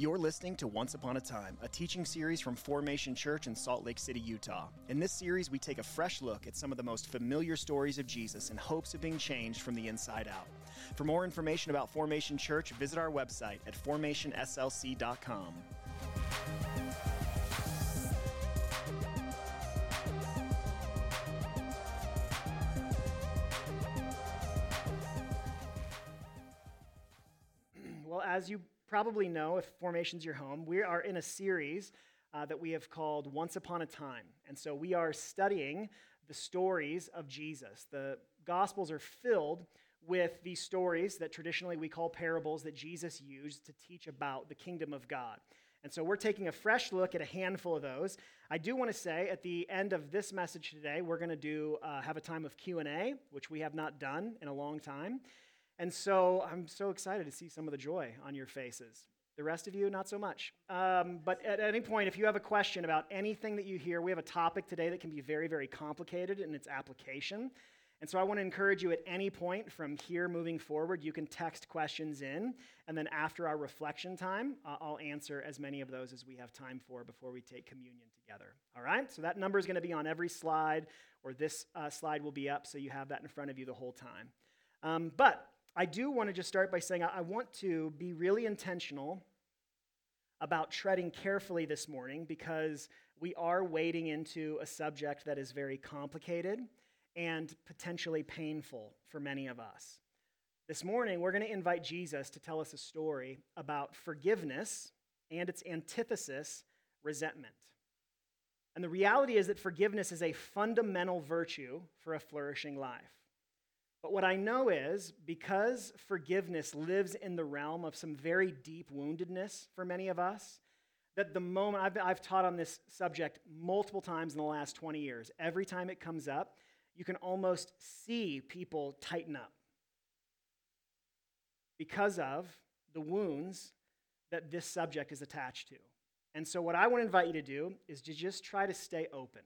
You're listening to Once Upon a Time, a teaching series from Formation Church in Salt Lake City, Utah. In this series, we take a fresh look at some of the most familiar stories of Jesus in hopes of being changed from the inside out. For more information about Formation Church, visit our website at formationslc.com. Well, as you probably know, if Formation's your home, we are in a series uh, that we have called Once Upon a Time. And so we are studying the stories of Jesus. The Gospels are filled with these stories that traditionally we call parables that Jesus used to teach about the kingdom of God. And so we're taking a fresh look at a handful of those. I do want to say at the end of this message today, we're going to do uh, have a time of Q&A, which we have not done in a long time. And so I'm so excited to see some of the joy on your faces. The rest of you, not so much. Um, but at any point, if you have a question about anything that you hear, we have a topic today that can be very, very complicated in its application. And so I want to encourage you at any point from here moving forward, you can text questions in. And then after our reflection time, uh, I'll answer as many of those as we have time for before we take communion together. All right? So that number is going to be on every slide, or this uh, slide will be up so you have that in front of you the whole time. Um, but I do want to just start by saying I want to be really intentional about treading carefully this morning because we are wading into a subject that is very complicated and potentially painful for many of us. This morning, we're going to invite Jesus to tell us a story about forgiveness and its antithesis, resentment. And the reality is that forgiveness is a fundamental virtue for a flourishing life. But what I know is because forgiveness lives in the realm of some very deep woundedness for many of us, that the moment I've, I've taught on this subject multiple times in the last 20 years, every time it comes up, you can almost see people tighten up because of the wounds that this subject is attached to. And so, what I want to invite you to do is to just try to stay open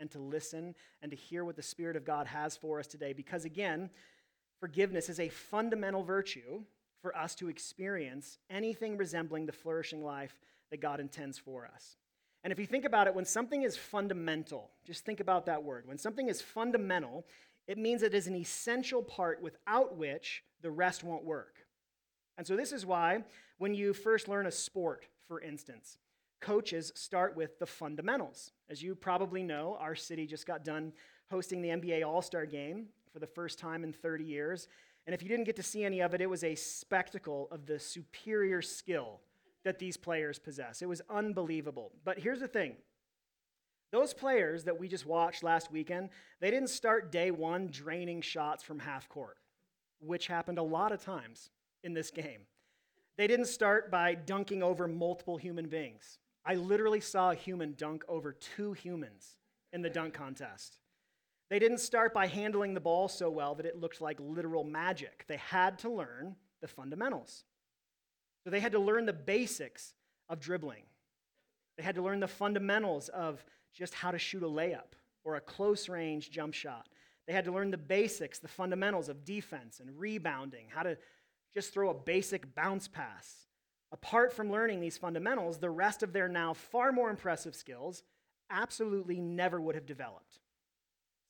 and to listen and to hear what the Spirit of God has for us today. Because again, forgiveness is a fundamental virtue for us to experience anything resembling the flourishing life that God intends for us. And if you think about it, when something is fundamental, just think about that word. When something is fundamental, it means it is an essential part without which the rest won't work. And so, this is why when you first learn a sport, for instance, coaches start with the fundamentals. As you probably know, our city just got done hosting the NBA All Star game for the first time in 30 years. And if you didn't get to see any of it, it was a spectacle of the superior skill that these players possess. It was unbelievable. But here's the thing those players that we just watched last weekend, they didn't start day one draining shots from half court, which happened a lot of times in this game. They didn't start by dunking over multiple human beings. I literally saw a human dunk over two humans in the dunk contest. They didn't start by handling the ball so well that it looked like literal magic. They had to learn the fundamentals. So they had to learn the basics of dribbling. They had to learn the fundamentals of just how to shoot a layup or a close range jump shot. They had to learn the basics, the fundamentals of defense and rebounding, how to just throw a basic bounce pass, Apart from learning these fundamentals, the rest of their now far more impressive skills absolutely never would have developed.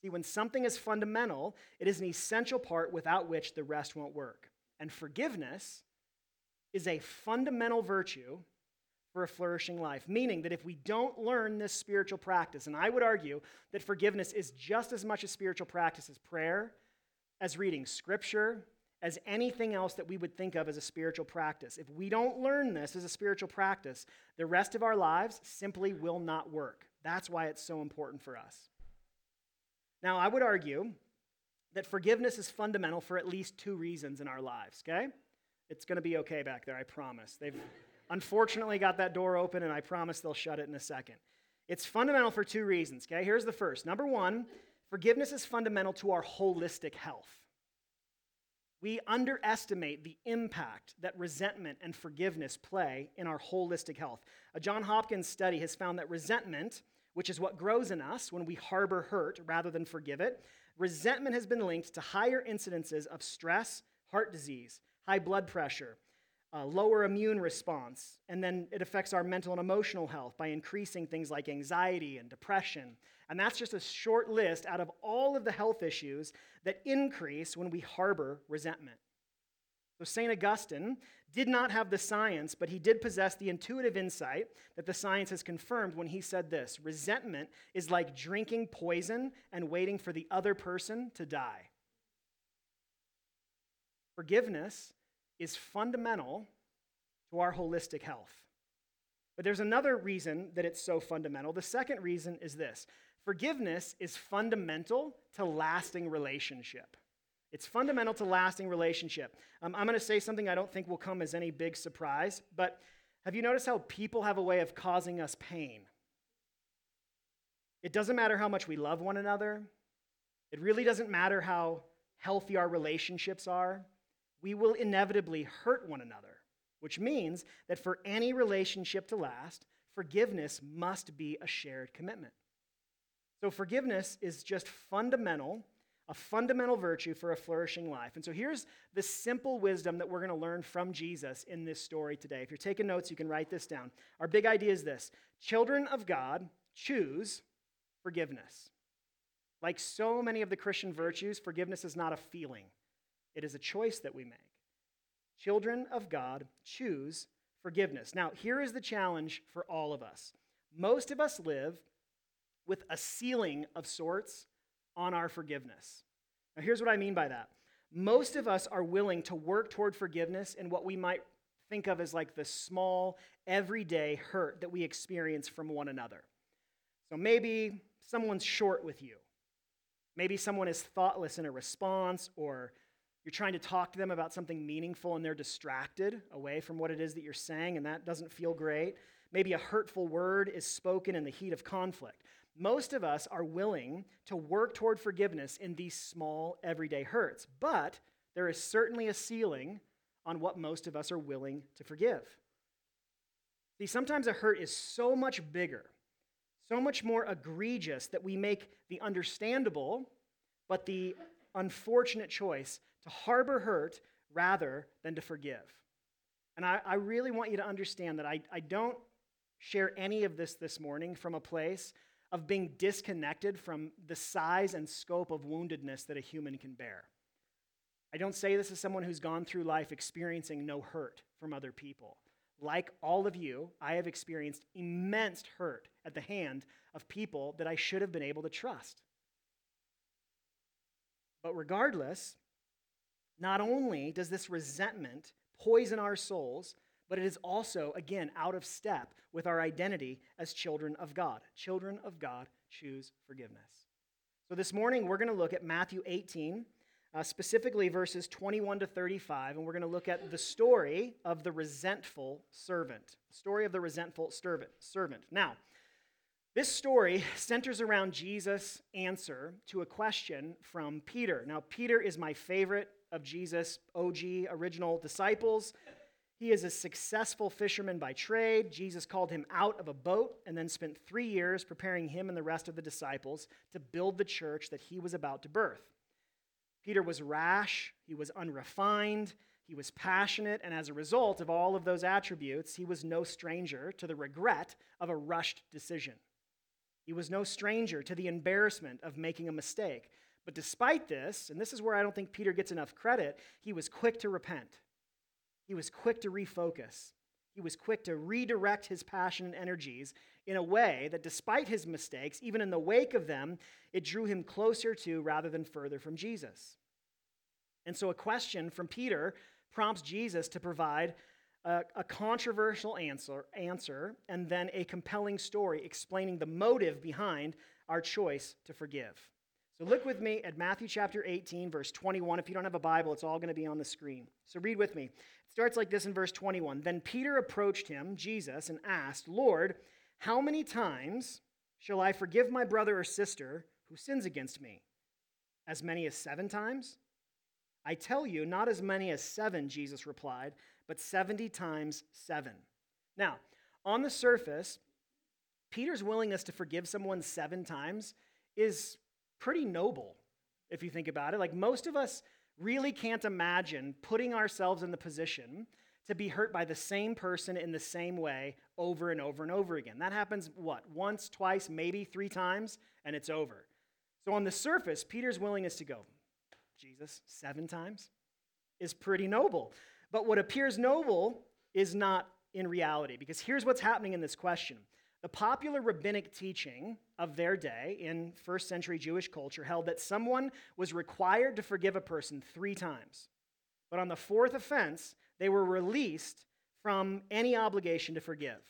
See, when something is fundamental, it is an essential part without which the rest won't work. And forgiveness is a fundamental virtue for a flourishing life, meaning that if we don't learn this spiritual practice, and I would argue that forgiveness is just as much a spiritual practice as prayer, as reading scripture, as anything else that we would think of as a spiritual practice. If we don't learn this as a spiritual practice, the rest of our lives simply will not work. That's why it's so important for us. Now, I would argue that forgiveness is fundamental for at least two reasons in our lives, okay? It's going to be okay back there, I promise. They've unfortunately got that door open, and I promise they'll shut it in a second. It's fundamental for two reasons, okay? Here's the first. Number one, forgiveness is fundamental to our holistic health we underestimate the impact that resentment and forgiveness play in our holistic health. A John Hopkins study has found that resentment, which is what grows in us when we harbor hurt rather than forgive it, resentment has been linked to higher incidences of stress, heart disease, high blood pressure, uh, lower immune response, and then it affects our mental and emotional health by increasing things like anxiety and depression. And that's just a short list out of all of the health issues that increase when we harbor resentment. So, St. Augustine did not have the science, but he did possess the intuitive insight that the science has confirmed when he said this resentment is like drinking poison and waiting for the other person to die. Forgiveness is fundamental to our holistic health. But there's another reason that it's so fundamental. The second reason is this forgiveness is fundamental to lasting relationship. It's fundamental to lasting relationship. Um, I'm going to say something I don't think will come as any big surprise, but have you noticed how people have a way of causing us pain? It doesn't matter how much we love one another, it really doesn't matter how healthy our relationships are we will inevitably hurt one another, which means that for any relationship to last, forgiveness must be a shared commitment. So, forgiveness is just fundamental, a fundamental virtue for a flourishing life. And so, here's the simple wisdom that we're going to learn from Jesus in this story today. If you're taking notes, you can write this down. Our big idea is this children of God choose forgiveness. Like so many of the Christian virtues, forgiveness is not a feeling. It is a choice that we make. Children of God choose forgiveness. Now, here is the challenge for all of us. Most of us live with a ceiling of sorts on our forgiveness. Now, here's what I mean by that. Most of us are willing to work toward forgiveness in what we might think of as like the small, everyday hurt that we experience from one another. So maybe someone's short with you. Maybe someone is thoughtless in a response or you're trying to talk to them about something meaningful and they're distracted away from what it is that you're saying, and that doesn't feel great. Maybe a hurtful word is spoken in the heat of conflict. Most of us are willing to work toward forgiveness in these small, everyday hurts, but there is certainly a ceiling on what most of us are willing to forgive. See, sometimes a hurt is so much bigger, so much more egregious that we make the understandable, but the unfortunate choice to harbor hurt rather than to forgive. And I, I really want you to understand that I, I don't share any of this this morning from a place of being disconnected from the size and scope of woundedness that a human can bear. I don't say this as someone who's gone through life experiencing no hurt from other people. Like all of you, I have experienced immense hurt at the hand of people that I should have been able to trust. But regardless, not only does this resentment poison our souls, but it is also, again, out of step with our identity as children of God. Children of God choose forgiveness. So this morning, we're going to look at Matthew 18, uh, specifically verses 21 to 35, and we're going to look at the story of the resentful servant. Story of the resentful servant. Now, this story centers around Jesus' answer to a question from Peter. Now, Peter is my favorite of Jesus' OG original disciples. He is a successful fisherman by trade. Jesus called him out of a boat and then spent three years preparing him and the rest of the disciples to build the church that he was about to birth. Peter was rash, he was unrefined, he was passionate, and as a result of all of those attributes, he was no stranger to the regret of a rushed decision. He was no stranger to the embarrassment of making a mistake. But despite this, and this is where I don't think Peter gets enough credit, he was quick to repent. He was quick to refocus. He was quick to redirect his passion and energies in a way that, despite his mistakes, even in the wake of them, it drew him closer to rather than further from Jesus. And so, a question from Peter prompts Jesus to provide a, a, controversial answer, answer and then a compelling story explaining the motive behind our choice to forgive. So look with me at Matthew chapter 18, verse 21. If you don't have a Bible, it's all going to be on the screen. So read with me. It starts like this in verse 21. Then Peter approached him, Jesus, and asked, Lord, how many times shall I forgive my brother or sister who sins against me? As many as seven times? I tell you, not as many as seven, Jesus replied, but 70 times seven. Now, on the surface, Peter's willingness to forgive someone seven times is pretty noble if you think about it. Like most of us really can't imagine putting ourselves in the position to be hurt by the same person in the same way over and over and over again. That happens, what, once, twice, maybe three times, and it's over. So on the surface, Peter's willingness to go, Jesus, seven times, is pretty noble. But what appears noble is not in reality, because here's what's happening in this question. The popular rabbinic teaching of their day in first century Jewish culture held that someone was required to forgive a person three times. But on the fourth offense, they were released from any obligation to forgive.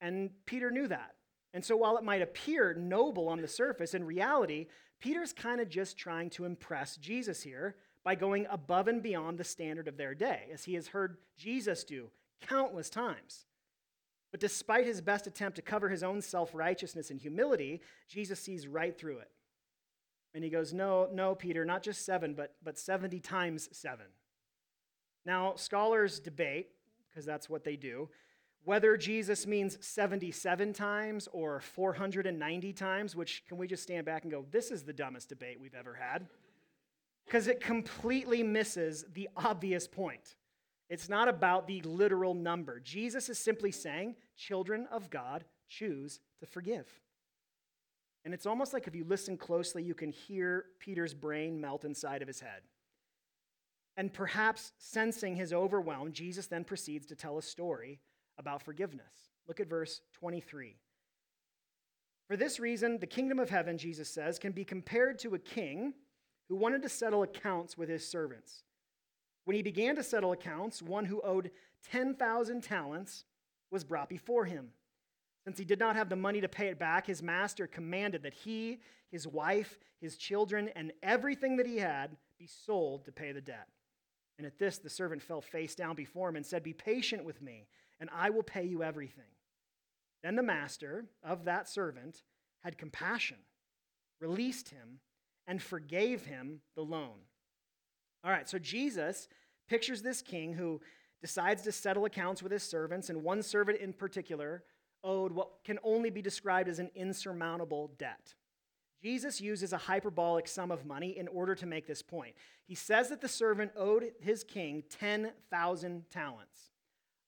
And Peter knew that. And so while it might appear noble on the surface, in reality, Peter's kind of just trying to impress Jesus here by going above and beyond the standard of their day, as he has heard Jesus do countless times. But despite his best attempt to cover his own self righteousness and humility, Jesus sees right through it. And he goes, No, no, Peter, not just seven, but, but 70 times seven. Now, scholars debate, because that's what they do, whether Jesus means 77 times or 490 times, which can we just stand back and go, this is the dumbest debate we've ever had? Because it completely misses the obvious point. It's not about the literal number. Jesus is simply saying, children of God choose to forgive. And it's almost like if you listen closely, you can hear Peter's brain melt inside of his head. And perhaps sensing his overwhelm, Jesus then proceeds to tell a story about forgiveness. Look at verse 23. For this reason, the kingdom of heaven, Jesus says, can be compared to a king who wanted to settle accounts with his servants. When he began to settle accounts, one who owed 10,000 talents was brought before him. Since he did not have the money to pay it back, his master commanded that he, his wife, his children, and everything that he had be sold to pay the debt. And at this, the servant fell face down before him and said, Be patient with me, and I will pay you everything. Then the master of that servant had compassion, released him, and forgave him the loan. All right, so Jesus pictures this king who decides to settle accounts with his servants, and one servant in particular owed what can only be described as an insurmountable debt. Jesus uses a hyperbolic sum of money in order to make this point. He says that the servant owed his king 10,000 talents.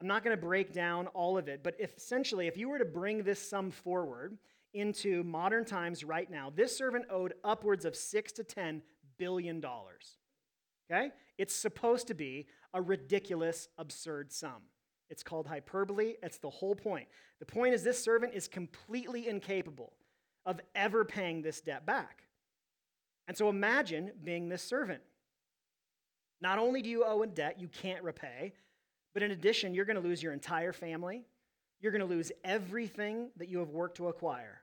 I'm not going to break down all of it, but if, essentially, if you were to bring this sum forward into modern times right now, this servant owed upwards of six to 10 billion dollars. Okay? It's supposed to be a ridiculous, absurd sum. It's called hyperbole. It's the whole point. The point is, this servant is completely incapable of ever paying this debt back. And so imagine being this servant. Not only do you owe a debt you can't repay, but in addition, you're going to lose your entire family. You're going to lose everything that you have worked to acquire.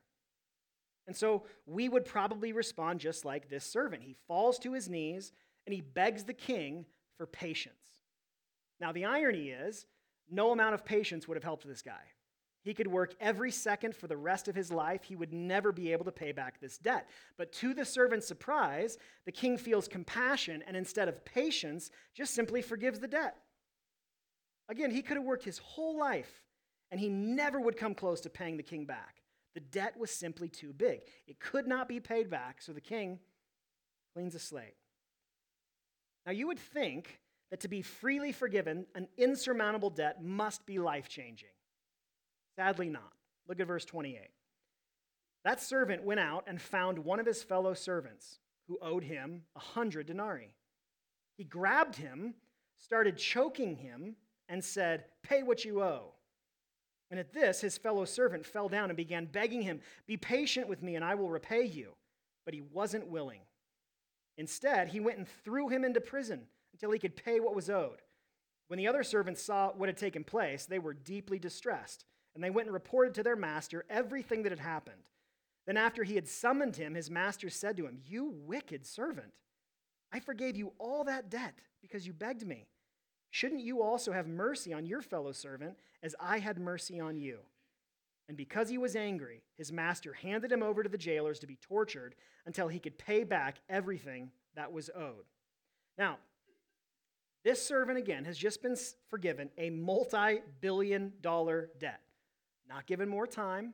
And so we would probably respond just like this servant. He falls to his knees and he begs the king for patience. Now, the irony is, no amount of patience would have helped this guy. He could work every second for the rest of his life. He would never be able to pay back this debt. But to the servant's surprise, the king feels compassion and instead of patience, just simply forgives the debt. Again, he could have worked his whole life and he never would come close to paying the king back. The debt was simply too big. It could not be paid back, so the king cleans the slate. Now, you would think that to be freely forgiven an insurmountable debt must be life changing. Sadly, not. Look at verse 28. That servant went out and found one of his fellow servants who owed him a hundred denarii. He grabbed him, started choking him, and said, Pay what you owe. And at this, his fellow servant fell down and began begging him, Be patient with me, and I will repay you. But he wasn't willing. Instead, he went and threw him into prison until he could pay what was owed. When the other servants saw what had taken place, they were deeply distressed and they went and reported to their master everything that had happened. Then, after he had summoned him, his master said to him, You wicked servant, I forgave you all that debt because you begged me. Shouldn't you also have mercy on your fellow servant as I had mercy on you? And because he was angry, his master handed him over to the jailers to be tortured until he could pay back everything that was owed. Now, this servant again has just been forgiven a multi billion dollar debt. Not given more time,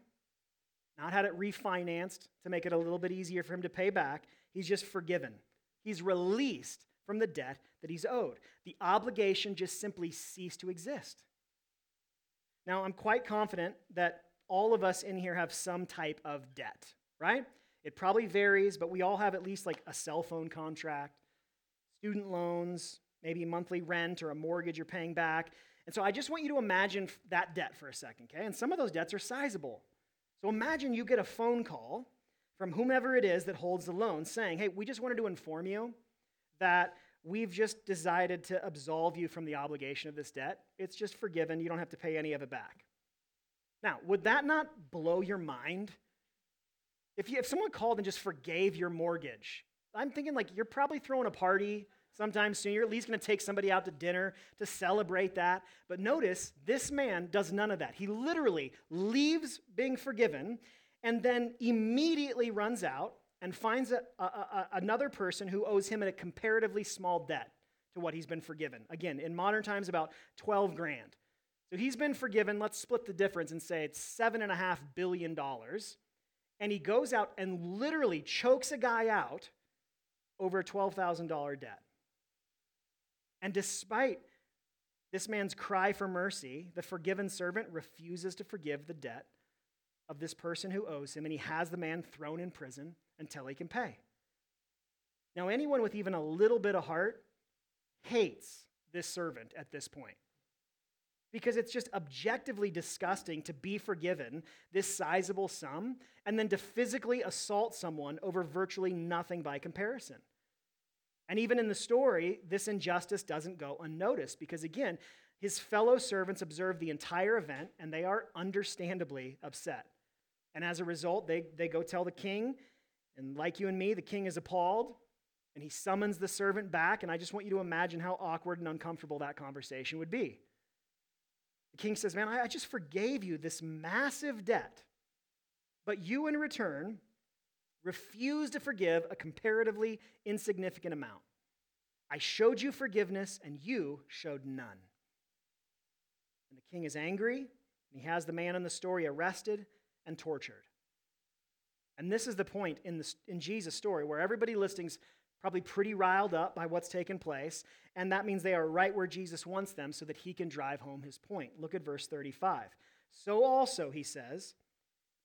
not had it refinanced to make it a little bit easier for him to pay back. He's just forgiven. He's released from the debt that he's owed. The obligation just simply ceased to exist. Now, I'm quite confident that all of us in here have some type of debt, right? It probably varies, but we all have at least like a cell phone contract, student loans, maybe monthly rent or a mortgage you're paying back. And so I just want you to imagine that debt for a second, okay? And some of those debts are sizable. So imagine you get a phone call from whomever it is that holds the loan saying, hey, we just wanted to inform you that we've just decided to absolve you from the obligation of this debt. It's just forgiven. You don't have to pay any of it back. Now, would that not blow your mind? If, you, if someone called and just forgave your mortgage, I'm thinking like you're probably throwing a party sometime soon. You're at least going to take somebody out to dinner to celebrate that. But notice, this man does none of that. He literally leaves being forgiven and then immediately runs out and finds a, a, a, another person who owes him a comparatively small debt to what he's been forgiven. Again, in modern times, about 12 grand. So he's been forgiven. Let's split the difference and say it's $7.5 billion. And he goes out and literally chokes a guy out over a $12,000 debt. And despite this man's cry for mercy, the forgiven servant refuses to forgive the debt of this person who owes him, and he has the man thrown in prison until he can pay. Now, anyone with even a little bit of heart hates this servant at this point because it's just objectively disgusting to be forgiven this sizable sum and then to physically assault someone over virtually nothing by comparison. And even in the story, this injustice doesn't go unnoticed because, again, his fellow servants observe the entire event and they are understandably upset. And as a result, they, they go tell the king, and like you and me, the king is appalled, and he summons the servant back. And I just want you to imagine how awkward and uncomfortable that conversation would be. The king says, Man, I, just forgave you this massive debt, but you in return refuse to forgive a comparatively insignificant amount. I showed you forgiveness, and you showed none. And the king is angry, and he has the man in the story arrested and tortured. And this is the point in, the, in Jesus' story where everybody listening's probably pretty riled up by what's taken place, and that means they are right where Jesus wants them so that he can drive home his point. Look at verse 35. So also, he says,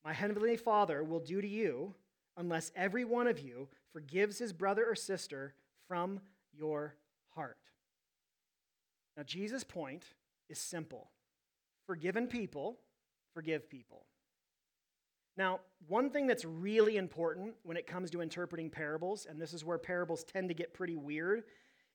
My heavenly Father will do to you unless every one of you forgives his brother or sister from your heart. Now, Jesus' point is simple forgiven people forgive people. Now, one thing that's really important when it comes to interpreting parables, and this is where parables tend to get pretty weird,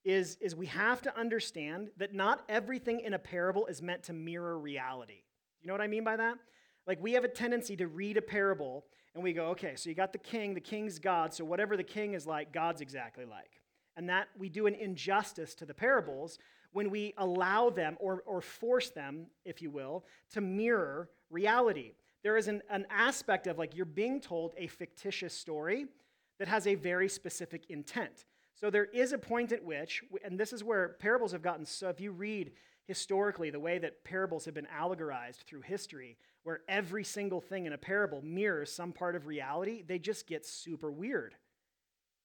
is, is we have to understand that not everything in a parable is meant to mirror reality. You know what I mean by that? Like, we have a tendency to read a parable and we go, okay, so you got the king, the king's God, so whatever the king is like, God's exactly like. And that we do an injustice to the parables when we allow them or, or force them, if you will, to mirror reality. There is an, an aspect of like you're being told a fictitious story that has a very specific intent. So there is a point at which, and this is where parables have gotten so, if you read historically the way that parables have been allegorized through history, where every single thing in a parable mirrors some part of reality, they just get super weird.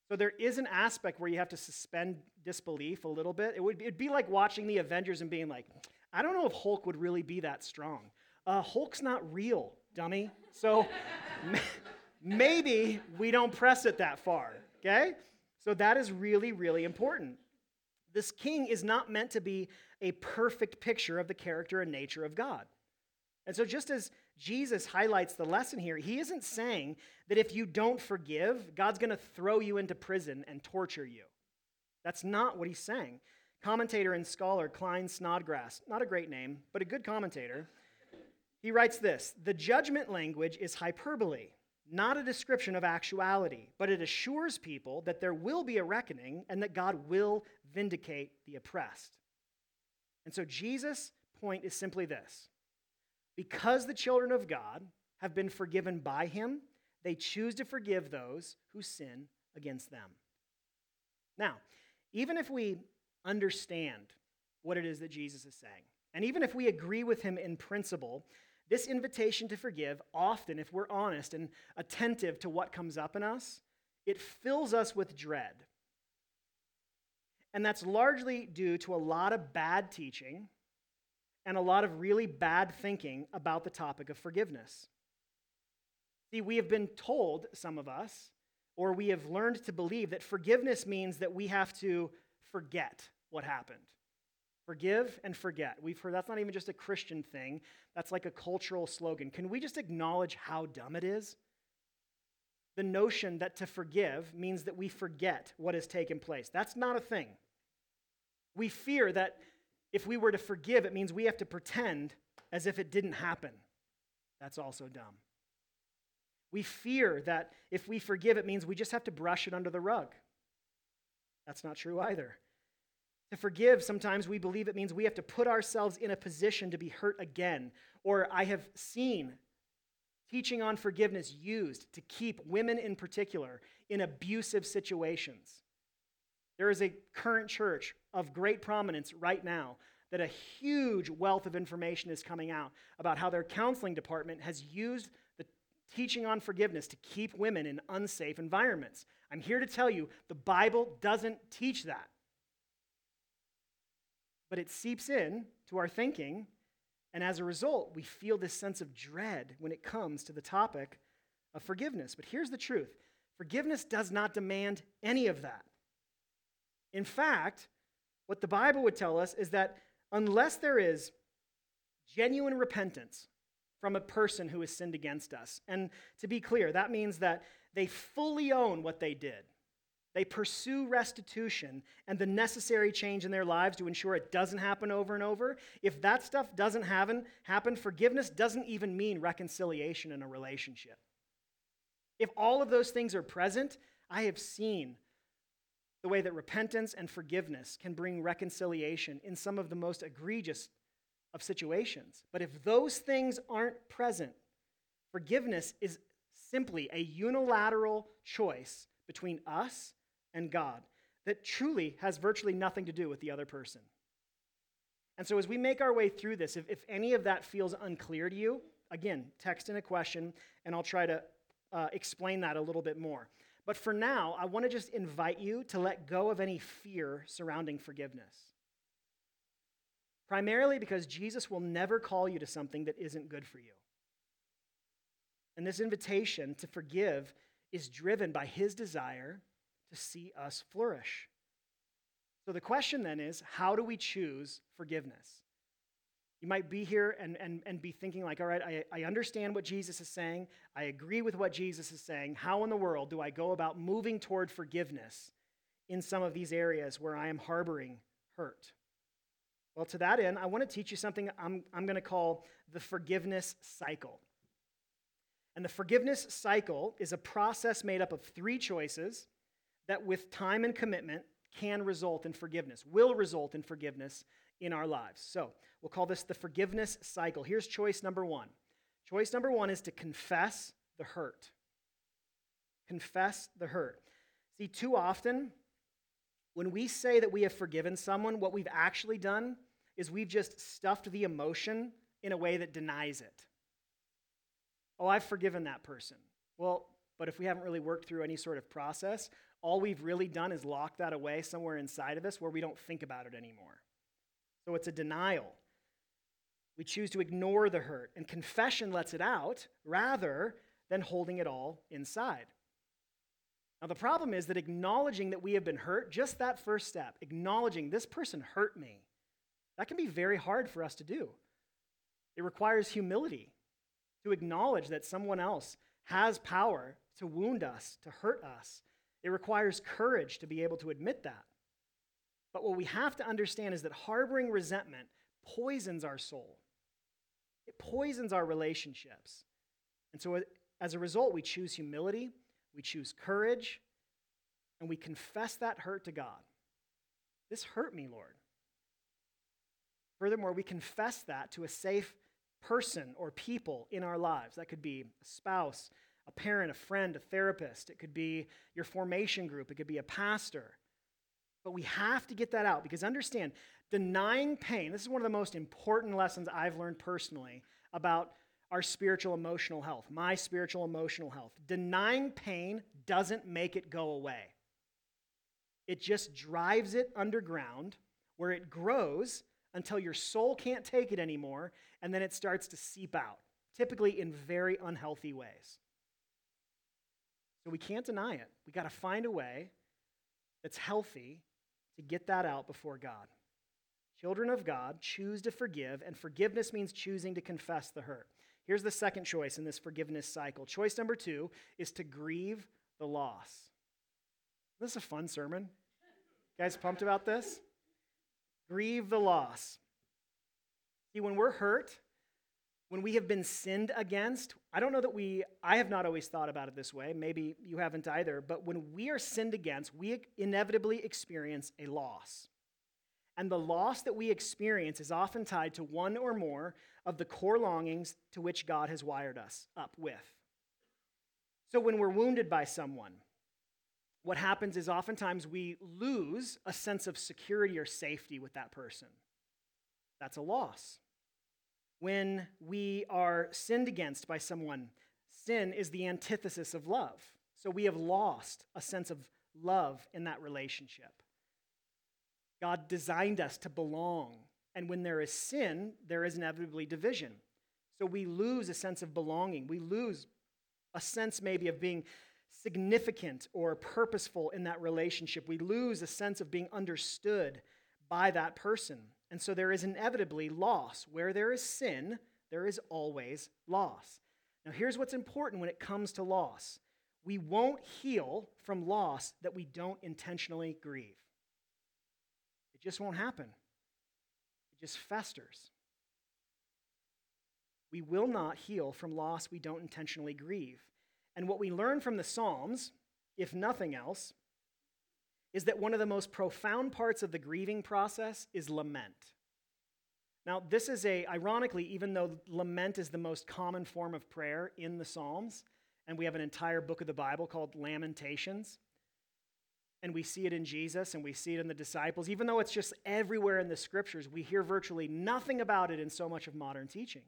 So there is an aspect where you have to suspend disbelief a little bit. It would be, it'd be like watching the Avengers and being like, I don't know if Hulk would really be that strong. Uh, Hulk's not real, dummy. So maybe we don't press it that far, okay? So that is really, really important. This king is not meant to be a perfect picture of the character and nature of God. And so, just as Jesus highlights the lesson here, he isn't saying that if you don't forgive, God's going to throw you into prison and torture you. That's not what he's saying. Commentator and scholar Klyne Snodgrass, not a great name, but a good commentator, he writes this The judgment language is hyperbole, not a description of actuality, but it assures people that there will be a reckoning and that God will vindicate the oppressed. And so, Jesus' point is simply this because the children of God have been forgiven by him, they choose to forgive those who sin against them. Now, even if we understand what it is that Jesus is saying, and even if we agree with him in principle, this invitation to forgive, often, if we're honest and attentive to what comes up in us, it fills us with dread. And that's largely due to a lot of bad teaching and a lot of really bad thinking about the topic of forgiveness. See, we have been told, some of us, or we have learned to believe that forgiveness means that we have to forget what happened. Forgive and forget. We've heard that's not even just a Christian thing, that's like a cultural slogan. Can we just acknowledge how dumb it is? The notion that to forgive means that we forget what has taken place. That's not a thing. We fear that if we were to forgive, it means we have to pretend as if it didn't happen. That's also dumb. We fear that if we forgive, it means we just have to brush it under the rug. That's not true either. To forgive, sometimes we believe it means we have to put ourselves in a position to be hurt again. Or I have seen teaching on forgiveness used to keep women in particular in abusive situations. There is a current church of great prominence right now that a huge wealth of information is coming out about how their counseling department has used the teaching on forgiveness to keep women in unsafe environments. I'm here to tell you the Bible doesn't teach that. But it seeps in to our thinking, and as a result, we feel this sense of dread when it comes to the topic of forgiveness. But here's the truth forgiveness does not demand any of that. In fact, what the Bible would tell us is that unless there is genuine repentance from a person who has sinned against us, and to be clear, that means that they fully own what they did. They pursue restitution and the necessary change in their lives to ensure it doesn't happen over and over. If that stuff doesn't happen, happen, forgiveness doesn't even mean reconciliation in a relationship. If all of those things are present, I have seen the way that repentance and forgiveness can bring reconciliation in some of the most egregious of situations. But if those things aren't present, forgiveness is simply a unilateral choice between us and God that truly has virtually nothing to do with the other person. And so, as we make our way through this, if, if any of that feels unclear to you, again, text in a question and I'll try to uh, explain that a little bit more. But for now, I want to just invite you to let go of any fear surrounding forgiveness. Primarily because Jesus will never call you to something that isn't good for you. And this invitation to forgive is driven by his desire to see us flourish. So the question then is how do we choose forgiveness? You might be here and, and, and be thinking, like, all right, I, I understand what Jesus is saying. I agree with what Jesus is saying. How in the world do I go about moving toward forgiveness in some of these areas where I am harboring hurt? Well, to that end, I want to teach you something I'm, I'm going to call the forgiveness cycle. And the forgiveness cycle is a process made up of three choices that, with time and commitment, can result in forgiveness, will result in forgiveness in our lives. So we'll call this the forgiveness cycle. Here's choice number one. Choice number one is to confess the hurt. Confess the hurt. See, too often, when we say that we have forgiven someone, what we've actually done is we've just stuffed the emotion in a way that denies it. Oh, I've forgiven that person. Well, but if we haven't really worked through any sort of process, all we've really done is lock that away somewhere inside of us where we don't think about it anymore. So it's a denial. We choose to ignore the hurt, and confession lets it out rather than holding it all inside. Now, the problem is that acknowledging that we have been hurt, just that first step, acknowledging this person hurt me, that can be very hard for us to do. It requires humility to acknowledge that someone else has power to wound us, to hurt us. It requires courage to be able to admit that. But what we have to understand is that harboring resentment poisons our soul, it poisons our relationships. And so, as a result, we choose humility, we choose courage, and we confess that hurt to God. This hurt me, Lord. Furthermore, we confess that to a safe person or people in our lives. That could be a spouse, a parent, a friend, a therapist. It could be your formation group. It could be a pastor. But we have to get that out because understand, denying pain, this is one of the most important lessons I've learned personally about our spiritual emotional health, my spiritual emotional health. Denying pain doesn't make it go away. it just drives it underground where it grows until your soul can't take it anymore, and then it starts to seep out, typically in very unhealthy ways. So we can't deny it. We got to find a way that's healthy to get that out before God. Children of God choose to forgive, and forgiveness means choosing to confess the hurt. Here's the second choice in this forgiveness cycle. Choice number two is to grieve the loss. This is a fun sermon. You guys pumped about this? Grieve the loss. See, when we're hurt, when we have been sinned against, I don't know that we, I have not always thought about it this way. Maybe you haven't either. But when we are sinned against, we inevitably experience a loss. And the loss that we experience is often tied to one or more of the core longings to which God has wired us up with. So when we're wounded by someone, what happens is oftentimes we lose a sense of security or safety with that person. That's a loss. When we are sinned against by someone, sin is the antithesis of love. So we have lost a sense of love in that relationship. God designed us to belong. And when there is sin, there is inevitably division. So we lose a sense of belonging. We lose a sense maybe of being significant or purposeful in that relationship. We lose a sense of being understood by that person. And so there is inevitably loss. Where there is sin, there is always loss. Now, here's what's important when it comes to loss we won't heal from loss that we don't intentionally grieve It just won't happen. It just festers. We will not heal from loss we don't intentionally grieve. And what we learn from the Psalms, if nothing else, is that one of the most profound parts of the grieving process is lament. Now, this is a, ironically, even though lament is the most common form of prayer in the Psalms, and we have an entire book of the Bible called Lamentations, and we see it in Jesus and we see it in the disciples. Even though it's just everywhere in the scriptures, we hear virtually nothing about it in so much of modern teaching.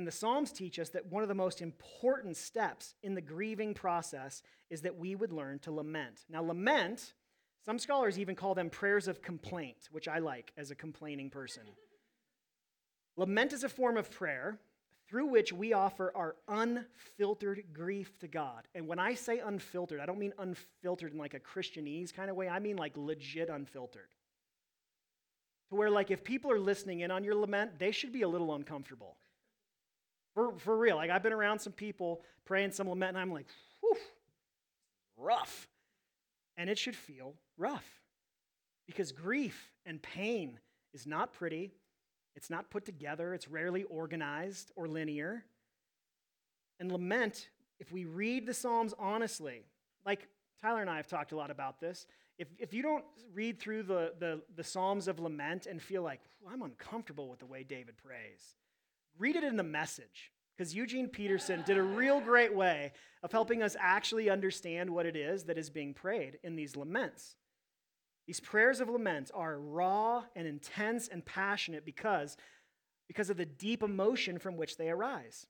And the Psalms teach us that one of the most important steps in the grieving process is that we would learn to lament. Now, lament, some scholars even call them prayers of complaint, which I like as a complaining person. lament is a form of prayer through which we offer our unfiltered grief to God. And when I say unfiltered, I don't mean unfiltered in like a Christianese kind of way, I mean like legit unfiltered. To where, like, if people are listening in on your lament, they should be a little uncomfortable. For, for real. Like, I've been around some people praying some lament, and I'm like, whew, rough. And it should feel rough. Because grief and pain is not pretty, it's not put together, it's rarely organized or linear. And lament, if we read the Psalms honestly, like Tyler and I have talked a lot about this, if, if you don't read through the, the, the Psalms of lament and feel like, I'm uncomfortable with the way David prays, read it in the message. Because Eugene Peterson did a real great way of helping us actually understand what it is that is being prayed in these laments. These prayers of lament are raw and intense and passionate because, because of the deep emotion from which they arise.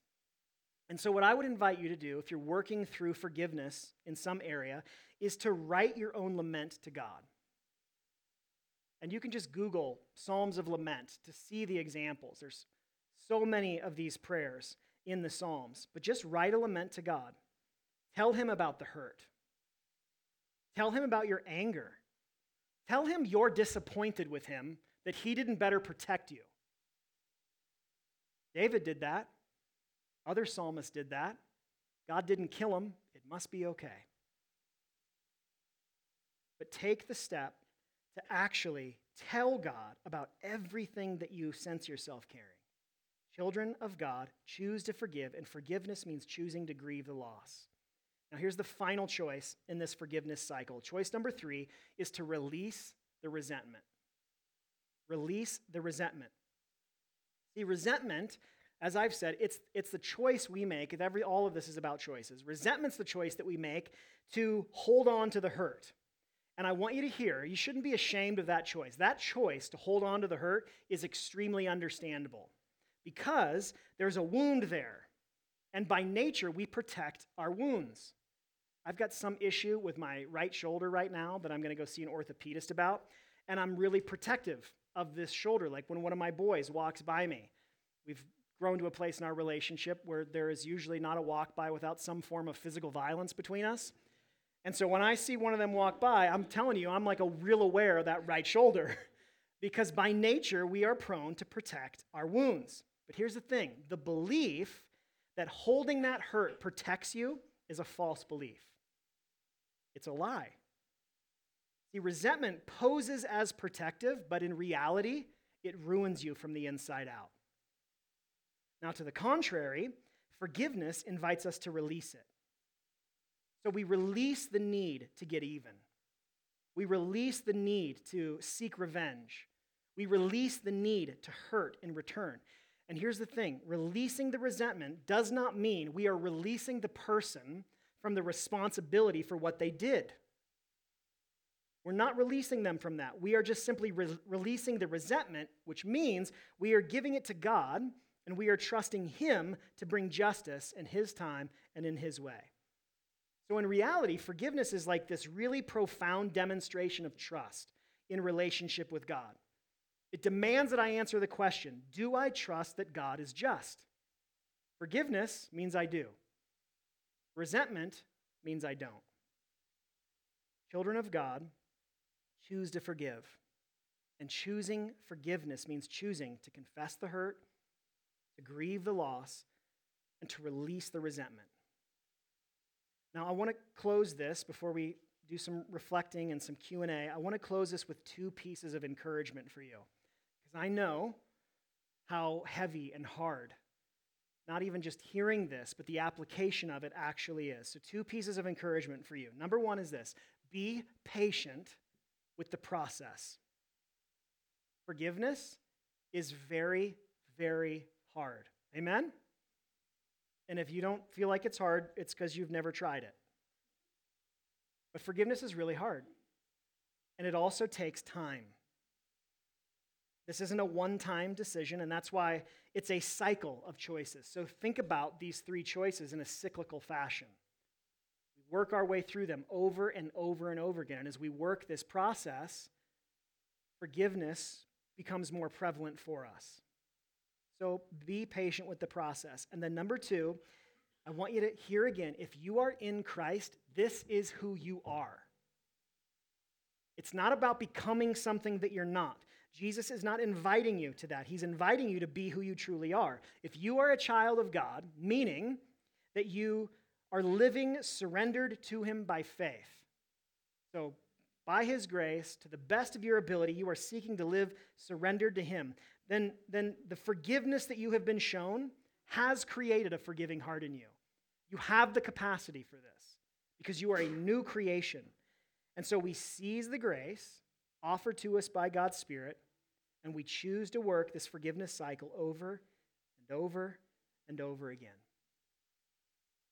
And so, what I would invite you to do if you're working through forgiveness in some area is to write your own lament to God. And you can just Google Psalms of Lament to see the examples. There's so many of these prayers in the Psalms. But just write a lament to God. Tell Him about the hurt, tell Him about your anger. Tell him you're disappointed with him, that he didn't better protect you. David did that. Other psalmists did that. God didn't kill him. It must be okay. But take the step to actually tell God about everything that you sense yourself carrying. Children of God choose to forgive, and forgiveness means choosing to grieve the loss. Now, here's the final choice in this forgiveness cycle. Choice number three is to release the resentment. Release the resentment. See, resentment, as I've said, it's, it's the choice we make. Every, all of this is about choices. Resentment's the choice that we make to hold on to the hurt. And I want you to hear, you shouldn't be ashamed of that choice. That choice to hold on to the hurt is extremely understandable because there's a wound there. And by nature, we protect our wounds. I've got some issue with my right shoulder right now that I'm going to go see an orthopedist about, and I'm really protective of this shoulder. Like when one of my boys walks by me, we've grown to a place in our relationship where there is usually not a walk by without some form of physical violence between us. And so when I see one of them walk by, I'm telling you, I'm like a real aware of that right shoulder because by nature we are prone to protect our wounds. But here's the thing the belief that holding that hurt protects you is a false belief, it's a lie. See, resentment poses as protective, but in reality, it ruins you from the inside out. Now, to the contrary, forgiveness invites us to release it. So we release the need to get even. We release the need to seek revenge. We release the need to hurt in return. And here's the thing releasing the resentment does not mean we are releasing the person from the responsibility for what they did. We're not releasing them from that. We are just simply re- releasing the resentment, which means we are giving it to God and we are trusting Him to bring justice in His time and in His way. So, in reality, forgiveness is like this really profound demonstration of trust in relationship with God. It demands that I answer the question Do I trust that God is just? Forgiveness means I do, resentment means I don't. Children of God, choose to forgive. And choosing forgiveness means choosing to confess the hurt, to grieve the loss, and to release the resentment. Now, I want to close this before we do some reflecting and some Q&A. I want to close this with two pieces of encouragement for you. Because I know how heavy and hard not even just hearing this, but the application of it actually is. So, two pieces of encouragement for you. Number one is this be patient with the process. Forgiveness is very, very hard. Amen? And if you don't feel like it's hard, it's because you've never tried it. But forgiveness is really hard. And it also takes time. This isn't a one time decision, and that's why it's a cycle of choices. So think about these three choices in a cyclical fashion We work our way through them over and over and over again. And as we work this process, forgiveness becomes more prevalent for us. So be patient with the process. And then, number two, I want you to hear again if you are in Christ, this is who you are. It's not about becoming something that you're not. Jesus is not inviting you to that. He's inviting you to be who you truly are. If you are a child of God, meaning that you are living surrendered to Him by faith. So, by His grace, to the best of your ability, you are seeking to live surrendered to Him. Then, then the forgiveness that you have been shown has created a forgiving heart in you. You have the capacity for this because you are a new creation. And so we seize the grace offered to us by God's Spirit, and we choose to work this forgiveness cycle over and over and over again.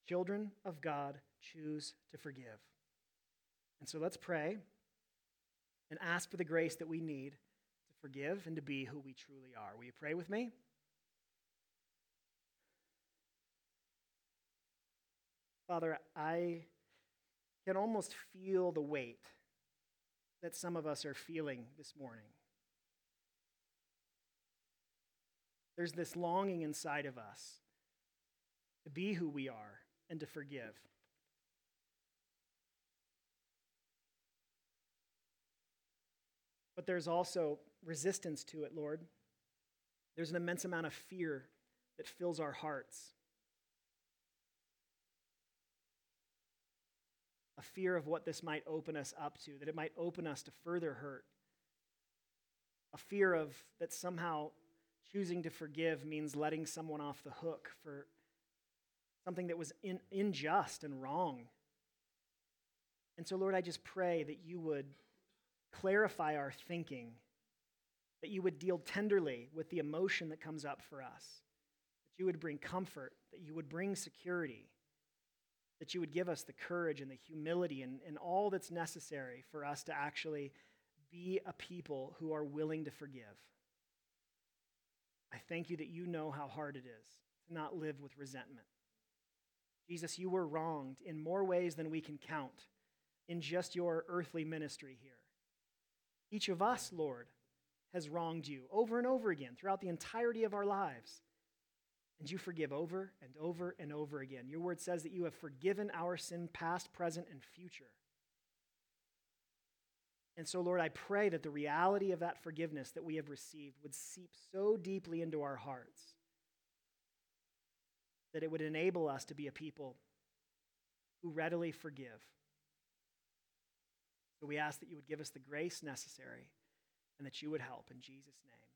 Children of God choose to forgive. And so let's pray and ask for the grace that we need to forgive and to be who we truly are. Will you pray with me? Father, I can almost feel the weight that some of us are feeling this morning. There's this longing inside of us to be who we are and to forgive. But there's also resistance to it, Lord. There's an immense amount of fear that fills our hearts. A fear of what this might open us up to, that it might open us to further hurt. A fear of that somehow choosing to forgive means letting someone off the hook for something that was in, unjust and wrong. And so, Lord, I just pray that you would clarify our thinking, that you would deal tenderly with the emotion that comes up for us, that you would bring comfort, that you would bring security, that you would give us the courage and the humility and, and all that's necessary for us to actually be a people who are willing to forgive. I thank you that you know how hard it is to not live with resentment. Jesus, you were wronged in more ways than we can count in just your earthly ministry here. Each of us, Lord, has wronged you over and over again throughout the entirety of our lives. And you forgive over and over and over again. Your word says that you have forgiven our sin, past, present, and future. And so, Lord, I pray that the reality of that forgiveness that we have received would seep so deeply into our hearts that it would enable us to be a people who readily forgive. So we ask that you would give us the grace necessary and that you would help. In Jesus' name.